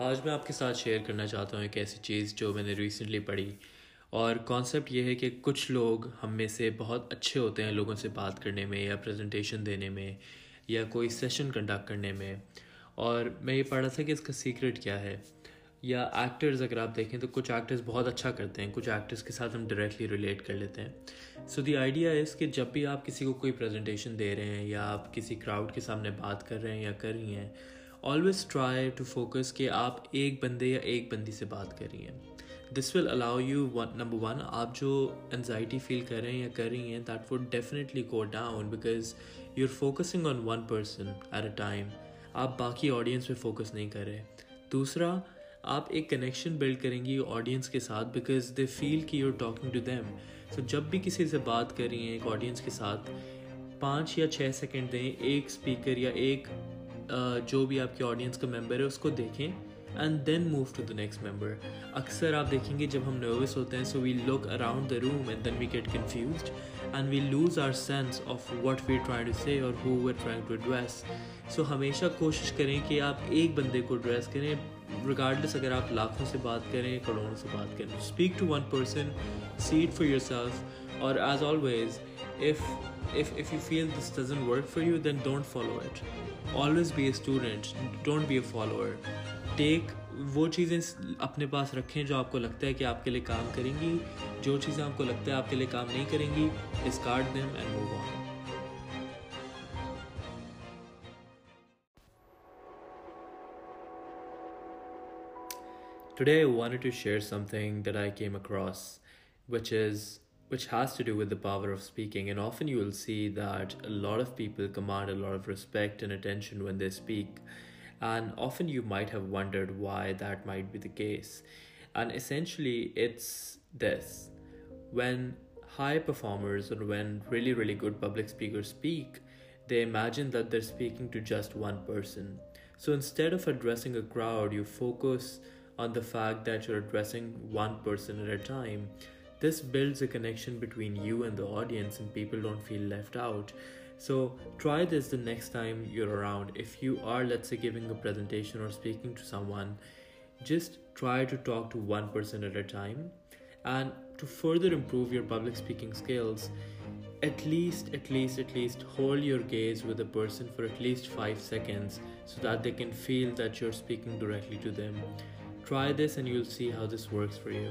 आज मैं आपके साथ शेयर करना चाहता हूँ एक ऐसी चीज़ जो मैंने रिसेंटली पढ़ी। और कॉन्सेप्ट ये है कि कुछ लोग हम में से बहुत अच्छे होते हैं लोगों से बात करने में या प्रेजेंटेशन देने में या कोई सेशन कंडक्ट करने में। और मैं ये पढ़ रहा था कि इसका सीक्रेट क्या है। या एक्टर्स अगर आप देखें तो कुछ एक्टर्स बहुत अच्छा करते हैं, कुछ एक्टर्स के साथ हम डायरेक्टली रिलेट कर लेते हैं। सो द आइडिया इज़ कि जब भी आप किसी को कोई प्रेजेंटेशन दे रहे हैं या आप किसी क्राउड के सामने बात कर रहे हैं या कर रही हैं ऑलवेज ट्राई टू फोकस कि आप एक बंदे या एक बंदी से बात कर। रही हैं this will allow you number one आप जो एनजाइटी फील कर रहे हैं या कर रही हैं that would definitely go down because you are focusing on one person at a time आप बाकी ऑडियंस पे फोकस नहीं कर रहे। दूसरा, आप एक कनेक्शन बिल्ड करेंगी ऑडियंस के साथ बिकॉज़ दे फील कि you're talking to them so जब भी किसी से बात कर रही हैं एक ऑडियंस के साथ, पाँच या छः सेकेंड दें, एक स्पीकर या एक जो भी आपके ऑडियंस का मेंबर है, उसको देखें and then move to the next member अक्सर आप देखेंगे जब हम नर्वस होते हैं so we look around the room and then we get confused and we lose our sense of what we try to say और who were trying to address so हमेशा कोशिश करें कि आप एक बंदे को एड्रेस करें रिगार्डलेस अगर आप लाखों से बात करें, करोड़ों से बात करें. Speak to one person see it for yourself और as always if if if you feel this doesn't work for you then don't follow it always be a student don't be a follower take वो चीज़ें अपने पास रखें जो आपको लगता है कि आपके लिए काम करेंगी जो चीज़ें आपको लगता है आपके लिए काम नहीं करेंगी discard them and move on Today I wanted to share something that I came across, which is which has to do with the power of speaking. And often you will see that a lot of people command a lot of respect and attention when they speak. And often you might have wondered why that might be the case. And essentially, it's this when high performers or when really, really good public speakers speak, they imagine that they're speaking to just one person. So instead of addressing a crowd, you focus on the fact that you're addressing one person at a time this builds a connection between you and the audience, and people don't feel left out. So, try this the next time you're around. If you are, let's say, giving a presentation or speaking to someone, just try to talk to one person at a time. And to further improve your public speaking skills, at least, at least, at least hold your gaze with a person for at least five seconds so that they can feel that you're speaking directly to them. Try this and you'll see how this works for you.